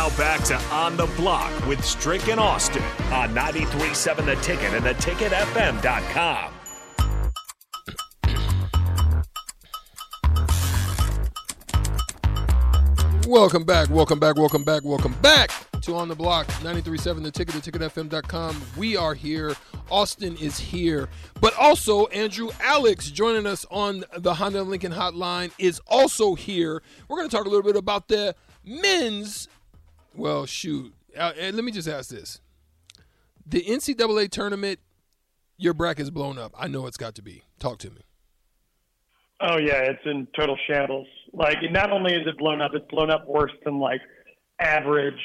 Now back to On the Block with Strick and Austin on 93.7 The Ticket and theticketfm.com. Welcome back, welcome back, welcome back, welcome back to On the Block, 93.7 The Ticket, theticketfm.com. We are here. Austin is here. But also, Andrew Alix joining us on the Honda Lincoln Hotline is also here. We're going to talk a little bit about the men's, well, shoot. Uh, and let me just ask this. The NCAA tournament, your bracket's blown up. I know it's got to be. Talk to me. Oh, yeah, it's in total shambles. Like, not only is it blown up, it's blown up worse than, like, average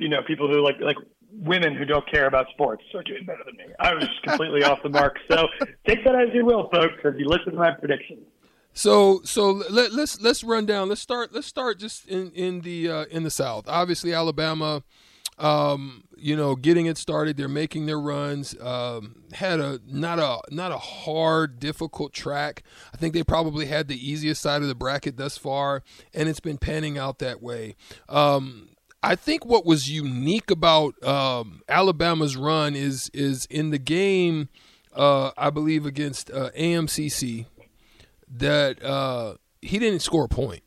you know, people who like like women who don't care about sports are doing better than me. I was completely off the mark. So take that as you will, folks, as you listen to my predictions. So so let, let's, let's run down. Let's start let's start just in in the uh, in the South. Obviously, Alabama. Um, you know, getting it started, they're making their runs. Um, had a not a not a hard, difficult track. I think they probably had the easiest side of the bracket thus far, and it's been panning out that way. Um, I think what was unique about um, Alabama's run is is in the game, uh, I believe against uh, AMCC, that uh, he didn't score a point.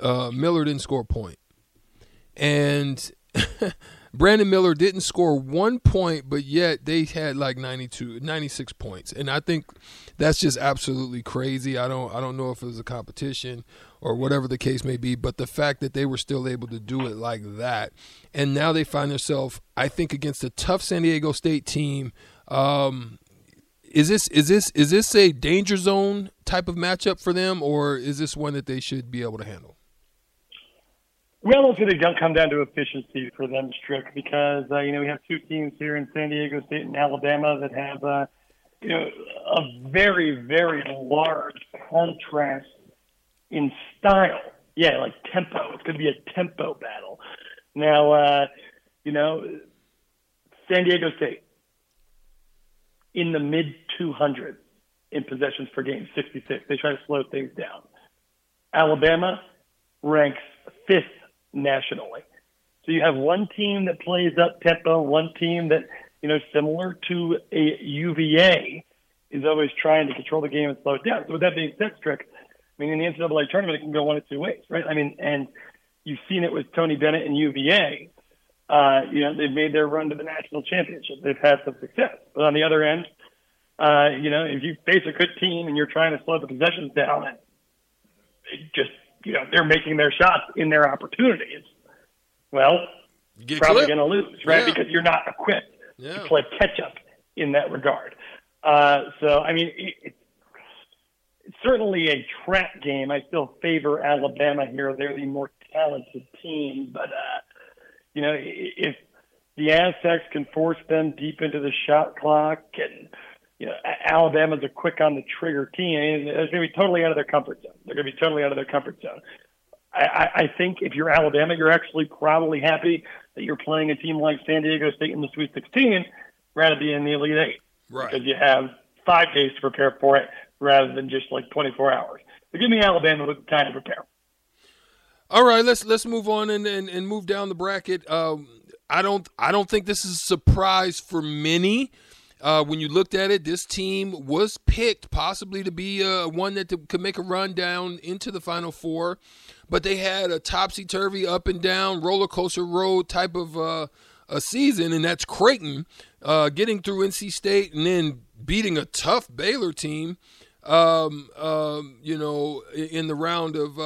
Uh, Miller didn't score a point, and Brandon Miller didn't score one point, but yet they had like 92, 96 points, and I think that's just absolutely crazy. I don't I don't know if it was a competition or whatever the case may be. But the fact that they were still able to do it like that, and now they find themselves, I think, against a tough San Diego State team. Um, is this is this is this a danger zone type of matchup for them, or is this one that they should be able to handle? Well, it's going to come down to efficiency for them, Strick, because uh, you know we have two teams here in San Diego State and Alabama that have uh, you know a very very large contrast in style. Yeah, like tempo. It's going to be a tempo battle. Now, uh, you know, San Diego State in the mid 200s in possessions per game, 66. They try to slow things down. Alabama ranks fifth nationally. So you have one team that plays up tempo, one team that, you know, similar to a UVA, is always trying to control the game and slow it down. So with that being said, Strick, I mean, in the NCAA tournament, it can go one of two ways, right? I mean, and you've seen it with Tony Bennett and UVA. Uh, you know, they've made their run to the national championship. They've had some success. But on the other end, uh, you know, if you face a good team and you're trying to slow the possessions down, and just, you know, they're making their shots in their opportunities, well, you're probably going to lose, right? Yeah. Because you're not equipped yeah. to play catch up in that regard. Uh, so, I mean, it, certainly a trap game. I still favor Alabama here. They're the more talented team, but uh, you know if the Aztecs can force them deep into the shot clock, and you know Alabama's a quick on the trigger team, mean, they're going to be totally out of their comfort zone. They're going to be totally out of their comfort zone. I, I think if you're Alabama, you're actually probably happy that you're playing a team like San Diego State in the Sweet 16 rather than in the Elite Eight, right? Because you have five days to prepare for it rather than just like 24 hours. But give me Alabama with time to prepare. All right, let's let's move on and and, and move down the bracket. Um, I don't I don't think this is a surprise for many. Uh, when you looked at it, this team was picked possibly to be uh, one that could make a run down into the Final Four, but they had a topsy turvy, up and down, roller coaster road type of uh, a season, and that's Creighton uh, getting through NC State and then beating a tough Baylor team um, um, you know, in the round of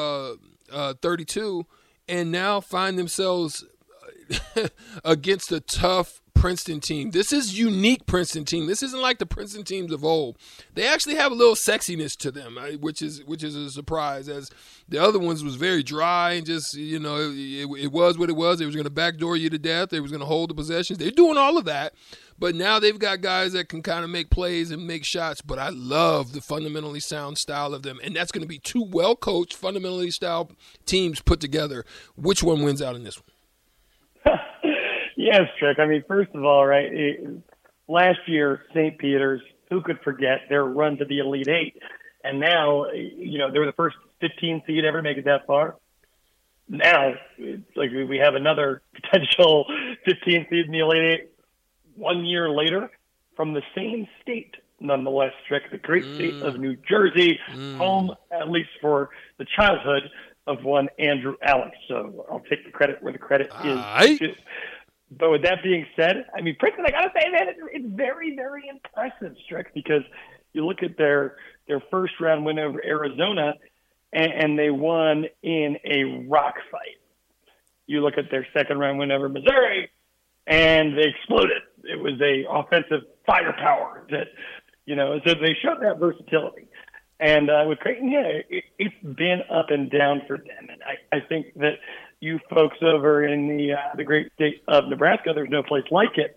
uh, uh, 32, and now find themselves against a tough Princeton team. This is unique Princeton team. This isn't like the Princeton teams of old. They actually have a little sexiness to them, which is which is a surprise. As the other ones was very dry and just you know it, it, was what it was. It was going to backdoor you to death. They was going to hold the possessions. They're doing all of that, but now they've got guys that can kind of make plays and make shots. But I love the fundamentally sound style of them, and that's going to be two well coached, fundamentally style teams put together. Which one wins out in this one? Yes, Trick. I mean, first of all, right, it, last year St. Peter's, who could forget their run to the Elite Eight, and now you know they were the first 15 seed ever to make it that far. now like we have another potential 15 seed in the Elite Eight one year later from the same state, nonetheless, Strick, the great mm. state of New Jersey, mm. home, at least for the childhood of one Andrew Alix. So I'll take the credit where the credit is. But with that being said, I mean, Princeton, I got to say, man, it's very, very impressive, Strick, because you look at their their first round win over Arizona, and, and they won in a rock fight. You look at their second round win over Missouri, and they exploded. It was a offensive firepower that, you know, so they showed that versatility. And uh, with Creighton, yeah, it, it's been up and down for them. And I, I think that you folks over in the uh, the great state of Nebraska, there's no place like it,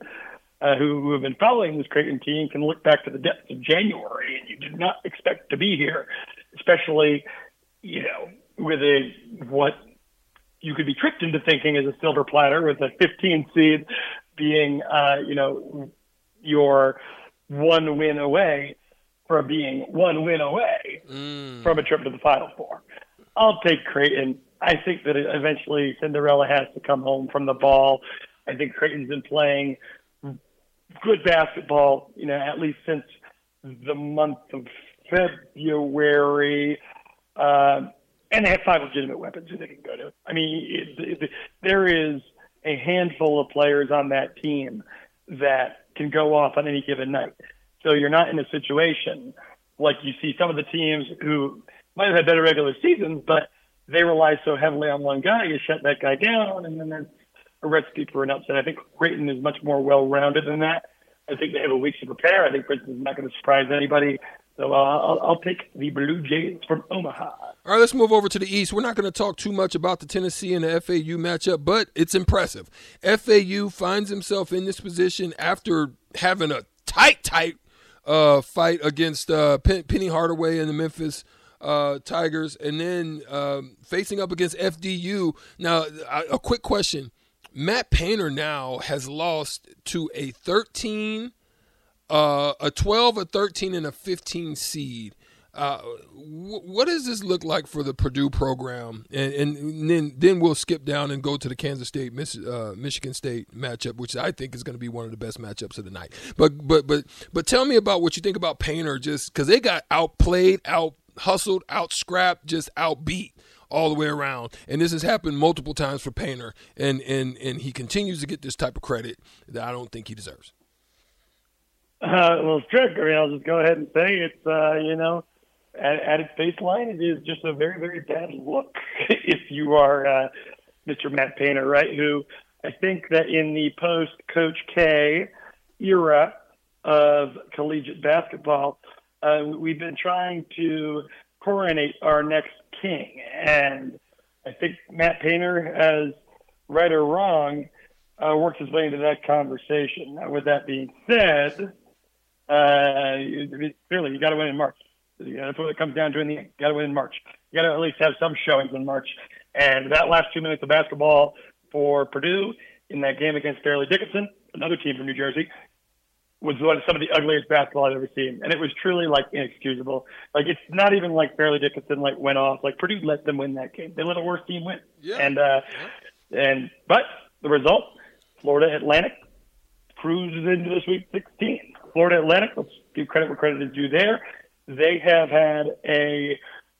uh, who, who have been following this Creighton team can look back to the depths of January, and you did not expect to be here, especially, you know, with a what you could be tricked into thinking is a silver platter with a 15 seed being, uh, you know, your one win away from being one win away mm. from a trip to the Final Four. I'll take Creighton. I think that eventually Cinderella has to come home from the ball. I think Creighton's been playing good basketball, you know, at least since the month of February. Uh, and they have five legitimate weapons who they can go to. I mean, it, it, there is a handful of players on that team that can go off on any given night. So you're not in a situation like you see some of the teams who might have had better regular seasons, but they rely so heavily on one guy, you shut that guy down, and then there's a recipe for an upset. I think Creighton is much more well-rounded than that. I think they have a week to prepare. I think Princeton's not going to surprise anybody. So uh, I'll, I'll take the Blue Jays from Omaha. All right, let's move over to the East. We're not going to talk too much about the Tennessee and the FAU matchup, but it's impressive. FAU finds himself in this position after having a tight, tight uh, fight against uh, Penny Hardaway and the Memphis uh, Tigers, and then um, facing up against FDU. Now, a quick question: Matt Painter now has lost to a 13, uh, a 12, a 13, and a 15 seed. Uh, w- what does this look like for the Purdue program? And, and then then we'll skip down and go to the Kansas State uh, Michigan State matchup, which I think is going to be one of the best matchups of the night. But but but but tell me about what you think about Painter, just because they got outplayed, out hustled, out scrapped, just outbeat all the way around. And this has happened multiple times for Painter, and and and he continues to get this type of credit that I don't think he deserves. Uh, well, mean, I'll just go ahead and say it's uh, you know, at, at its baseline, it is just a very very bad look if you are uh, Mr. Matt Painter, right? Who I think that in the post Coach K era of collegiate basketball, uh, we've been trying to coronate our next king. And I think Matt Painter has, right or wrong, uh, worked his way into that conversation. Now, with that being said, uh, clearly you got to win in March. That's what it comes down to in the end. You got to win in March. You got to at least have some showings in March. And that last two minutes of basketball for Purdue in that game against Fairleigh Dickinson, another team from New Jersey, was one of some of the ugliest basketball I've ever seen, and it was truly like inexcusable. Like it's not even like Fairleigh Dickinson like went off. Like Purdue let them win that game. They let a worse team win. Yeah. And uh, yeah. and but the result, Florida Atlantic cruises into the Sweet 16. Florida Atlantic, let's give credit where credit is due there. They have had a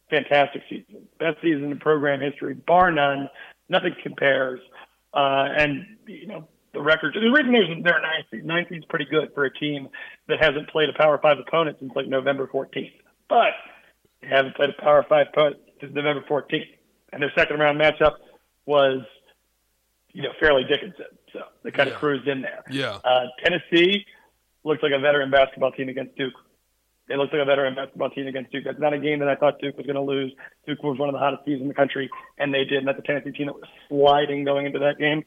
fantastic season, best season in program history, bar none. Nothing compares. Uh, and you know the record. The reason they're, they're nine seed. Nine seed's pretty good for a team that hasn't played a Power Five opponent since like November 14th. But they haven't played a Power Five opponent since November 14th, and their second round matchup was, you know, Fairleigh Dickinson. So they kind of cruised in there. Yeah. Uh, Tennessee looks like a veteran basketball team against Duke. They looked like a veteran basketball team against Duke. That's not a game that I thought Duke was going to lose. Duke was one of the hottest teams in the country, and they did. And that's a Tennessee team that was sliding going into that game.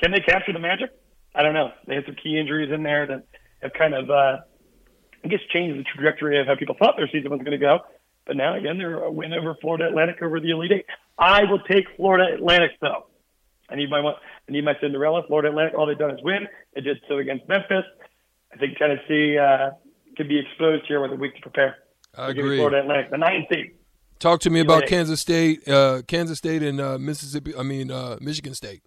Can they capture the Magic? I don't know. They had some key injuries in there that have kind of, uh, I guess, changed the trajectory of how people thought their season was going to go. But now again, they're a win over Florida Atlantic over the Elite Eight. I will take Florida Atlantic though. I need my I need my Cinderella. Florida Atlantic. All they've done is win. They did so against Memphis. I think Tennessee uh, could be exposed here with a week to prepare. I agree. Florida Atlantic, the ninth seed. Talk to me about Kansas State, uh, Kansas State, and uh, Mississippi. I mean, uh, Michigan State.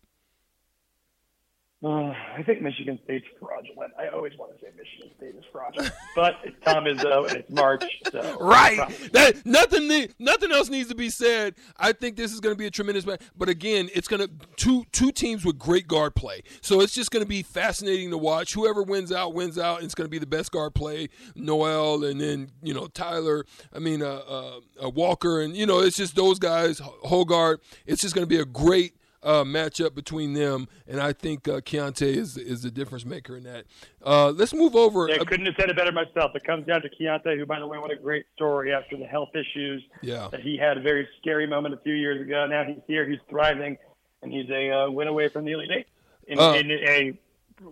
Uh, I think Michigan State's fraudulent. I always want to say Michigan State is fraudulent, but it's Tom Izzo and it's March. So right, that nothing nothing else needs to be said. I think this is going to be a tremendous match. But again, it's going to two two teams with great guard play. So it's just going to be fascinating to watch. Whoever wins out wins out. It's going to be the best guard play. Nowell and then you know Tyler. I mean uh, uh, uh Walker and you know it's just those guys. Hoggard. It's just going to be a great uh, matchup between them, and I think uh, Keyontae is is the difference maker in that. Uh, let's move over. Yeah, couldn't have said it better myself. It comes down to Keyontae, who, by the way, what a great story after the health issues yeah. that he had a very scary moment a few years ago. Now he's here, he's thriving, and he's a uh, win away from the Elite Eight in, uh, in a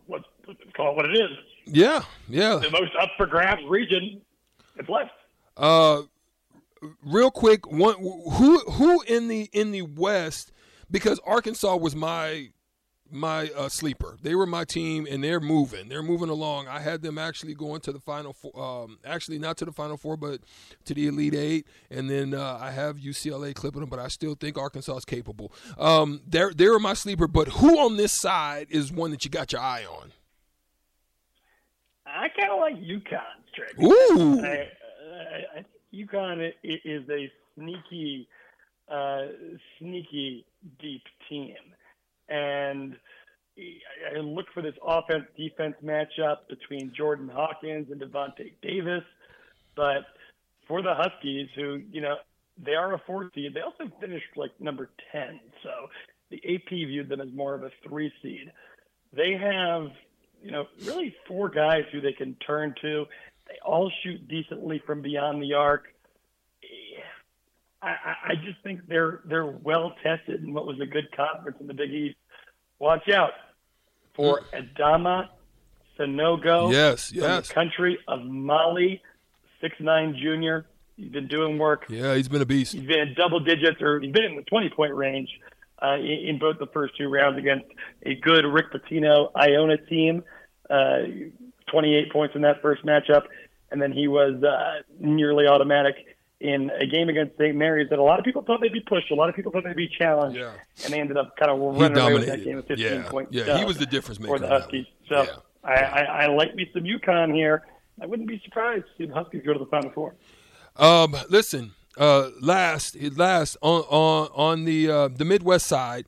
what's call it what it is. Yeah, yeah. The most up for grabs region that's left. Uh, real quick, one who who in the in the West because Arkansas was my my uh, sleeper. They were my team, and they're moving. They're moving along. I had them actually going to the final four. Um, actually, not to the final four, but to the Elite Eight. And then uh, I have UCLA clipping them, but I still think Arkansas is capable. Um, they're they're my sleeper. But who on this side is one that you got your eye on? I kind of like UConn, Trick. Ooh, I, I, I think UConn is a sneaky, uh, sneaky deep team. And I look for this offense defense matchup between Jordan Hawkins and Davonte Davis. But for the Huskies, who, you know, they are a four seed, they also finished like number 10. So the AP viewed them as more of a three seed. They have, you know, really four guys who they can turn to. They all shoot decently from beyond the arc. I, I just think they're they're well tested in what was a good conference in the Big East. Watch out for mm. Adama Sanogo. Yes, yes. the country of Mali, six nine junior. He's been doing work. Yeah, he's been a beast. He's been in double digits, or he's been in the twenty point range uh, in, in both the first two rounds against a good Rick Pitino Iona team. Uh, 28 points in that first matchup, and then he was uh, nearly automatic in a game against St. Mary's that a lot of people thought they'd be pushed, a lot of people thought they'd be challenged, yeah. and they ended up kind of running away with that game with 15 yeah. points. Yeah, he was the difference maker for the Huskies. So yeah. I, I, I like me some UConn here. I wouldn't be surprised to see the Huskies go to the Final Four. Um, listen, uh, last, last on on on the uh, the Midwest side.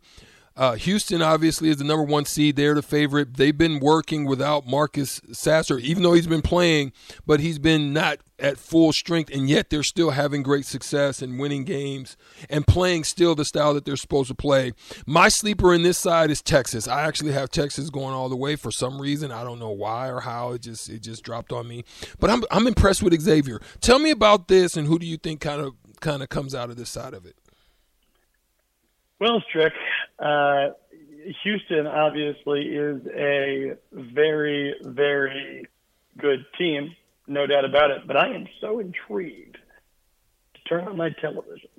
Uh, Houston obviously is the number one seed. They're the favorite. They've been working without Marcus Sasser, even though he's been playing, but he's been not at full strength, and yet they're still having great success and winning games and playing still the style that they're supposed to play. My sleeper in this side is Texas. I actually have Texas going all the way for some reason. I don't know why or how. It just it just dropped on me. But I'm I'm impressed with Xavier. Tell me about this and who do you think kind of kind of comes out of this side of it? Well, Strick, uh, Houston obviously is a very, very good team, no doubt about it. But I am so intrigued to turn on my television,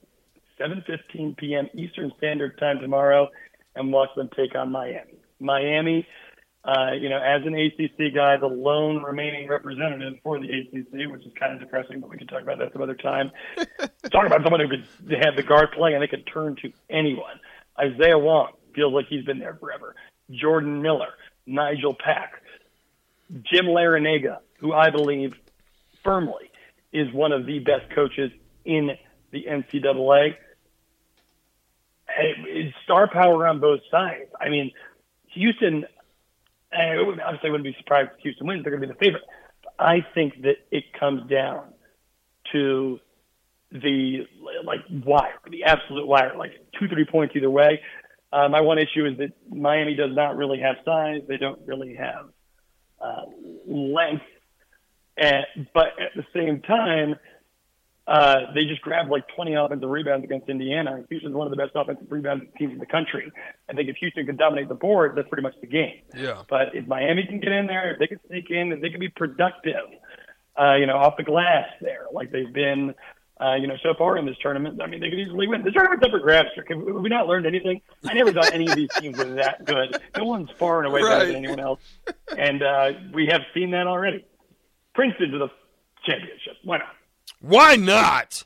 7:15 p.m. Eastern Standard Time tomorrow, and watch them take on Miami. Miami uh, you know, as an ACC guy, the lone remaining representative for the ACC, which is kind of depressing, but we can talk about that some other time. talk about someone who could have the guard play and they could turn to anyone. Isaiah Wong feels like he's been there forever. Jordan Miller, Nigel Pack, Jim Larrañaga, who I believe firmly is one of the best coaches in the NCAA. It's star power on both sides. I mean, Houston obviously, I wouldn't be surprised if Houston wins. They're going to be the favorite. But I think that it comes down to the like wire, the absolute wire, like two, three points either way. Uh, my one issue is that Miami does not really have size. They don't really have uh, length. And, but at the same time, uh, they just grabbed like 20 offensive rebounds against Indiana. Houston's one of the best offensive rebound teams in the country. I think if Houston can dominate the board, that's pretty much the game. Yeah. But if Miami can get in there, if they can sneak in, if they can be productive, uh, you know, off the glass there, like they've been, uh, you know, so far in this tournament, I mean, they could easily win. The tournament's up for grabs. Have we not learned anything? I never thought any of these teams were that good. No one's far and away right. better than anyone else. And uh, we have seen that already. Princeton to the championship. Why not? Why not?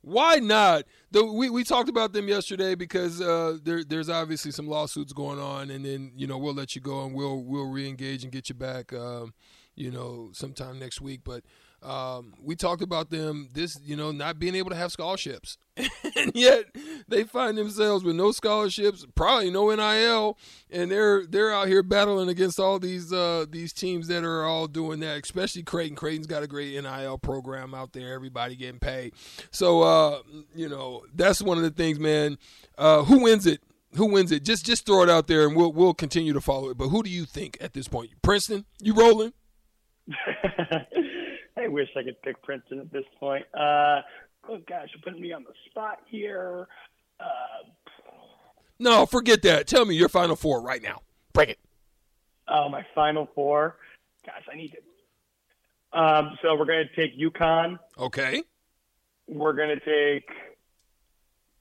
Why not? The, we we talked about them yesterday because uh, there there's obviously some lawsuits going on, and then you know we'll let you go and we'll we'll reengage and get you back, um, you know, sometime next week. But um, we talked about them this you know not being able to have scholarships, and yet they find themselves with no scholarships, probably no NIL, and they're they're out here battling against all these uh, these teams that are all doing that. Especially Creighton. Creighton's got a great NIL program out there. Everybody getting paid. So uh, you know that's one of the things, man. Uh, who wins it? Who wins it? Just just throw it out there, and we'll we'll continue to follow it. But who do you think at this point? Princeton? You rolling? I wish I could pick Princeton at this point. Uh, oh gosh, you're putting me on the spot here. Uh, no, forget that. Tell me your final four right now. Break it. Oh, my final four. Gosh, I need to. Um, so we're going to take UConn. Okay. We're going to take.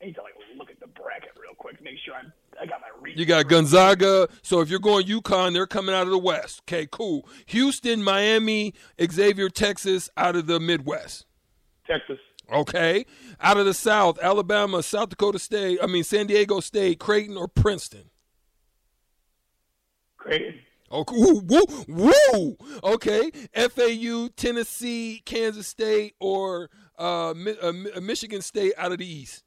I need to like look at the bracket quick to make sure I'm. I got my. You got Gonzaga. So if you're going UConn, they're coming out of the West. Okay, cool. Houston, Miami, Xavier, Texas, out of the Midwest. Texas. Okay. Out of the South, Alabama, South Dakota State, I mean, San Diego State, Creighton, or Princeton? Creighton. Oh, woo, woo, woo. Okay. FAU, Tennessee, Kansas State, or uh, uh, Michigan State out of the East?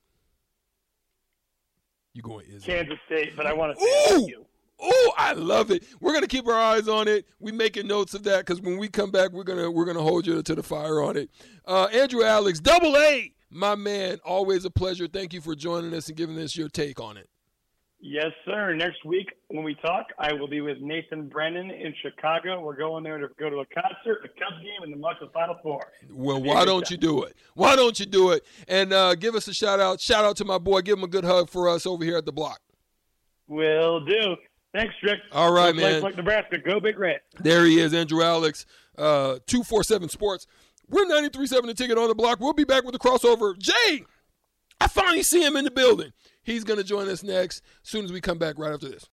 You going Izzo? Kansas State, but I want to say you. Oh, I love it. We're gonna keep our eyes on it. We making notes of that because when we come back, we're gonna we're gonna hold you to the fire on it. Uh, Andrew Alix, double A, my man. Always a pleasure. Thank you for joining us and giving us your take on it. Yes, sir. Next week when we talk, I will be with Nathan Brennan in Chicago. We're going there to go to a concert, a Cubs game, and the of Final Four. Well, why don't you do it? Why don't you do it? And uh, give us a shout out. Shout out to my boy. Give him a good hug for us over here at the block. Will do. Thanks, Rick. All right, Go man. Like Nebraska, go Big Red. There he is, Andrew Alix, uh, 247 Sports. We're 93.7 the ticket on the block. We'll be back with the crossover. Jay, I finally see him in the building. He's going to join us next soon as we come back right after this.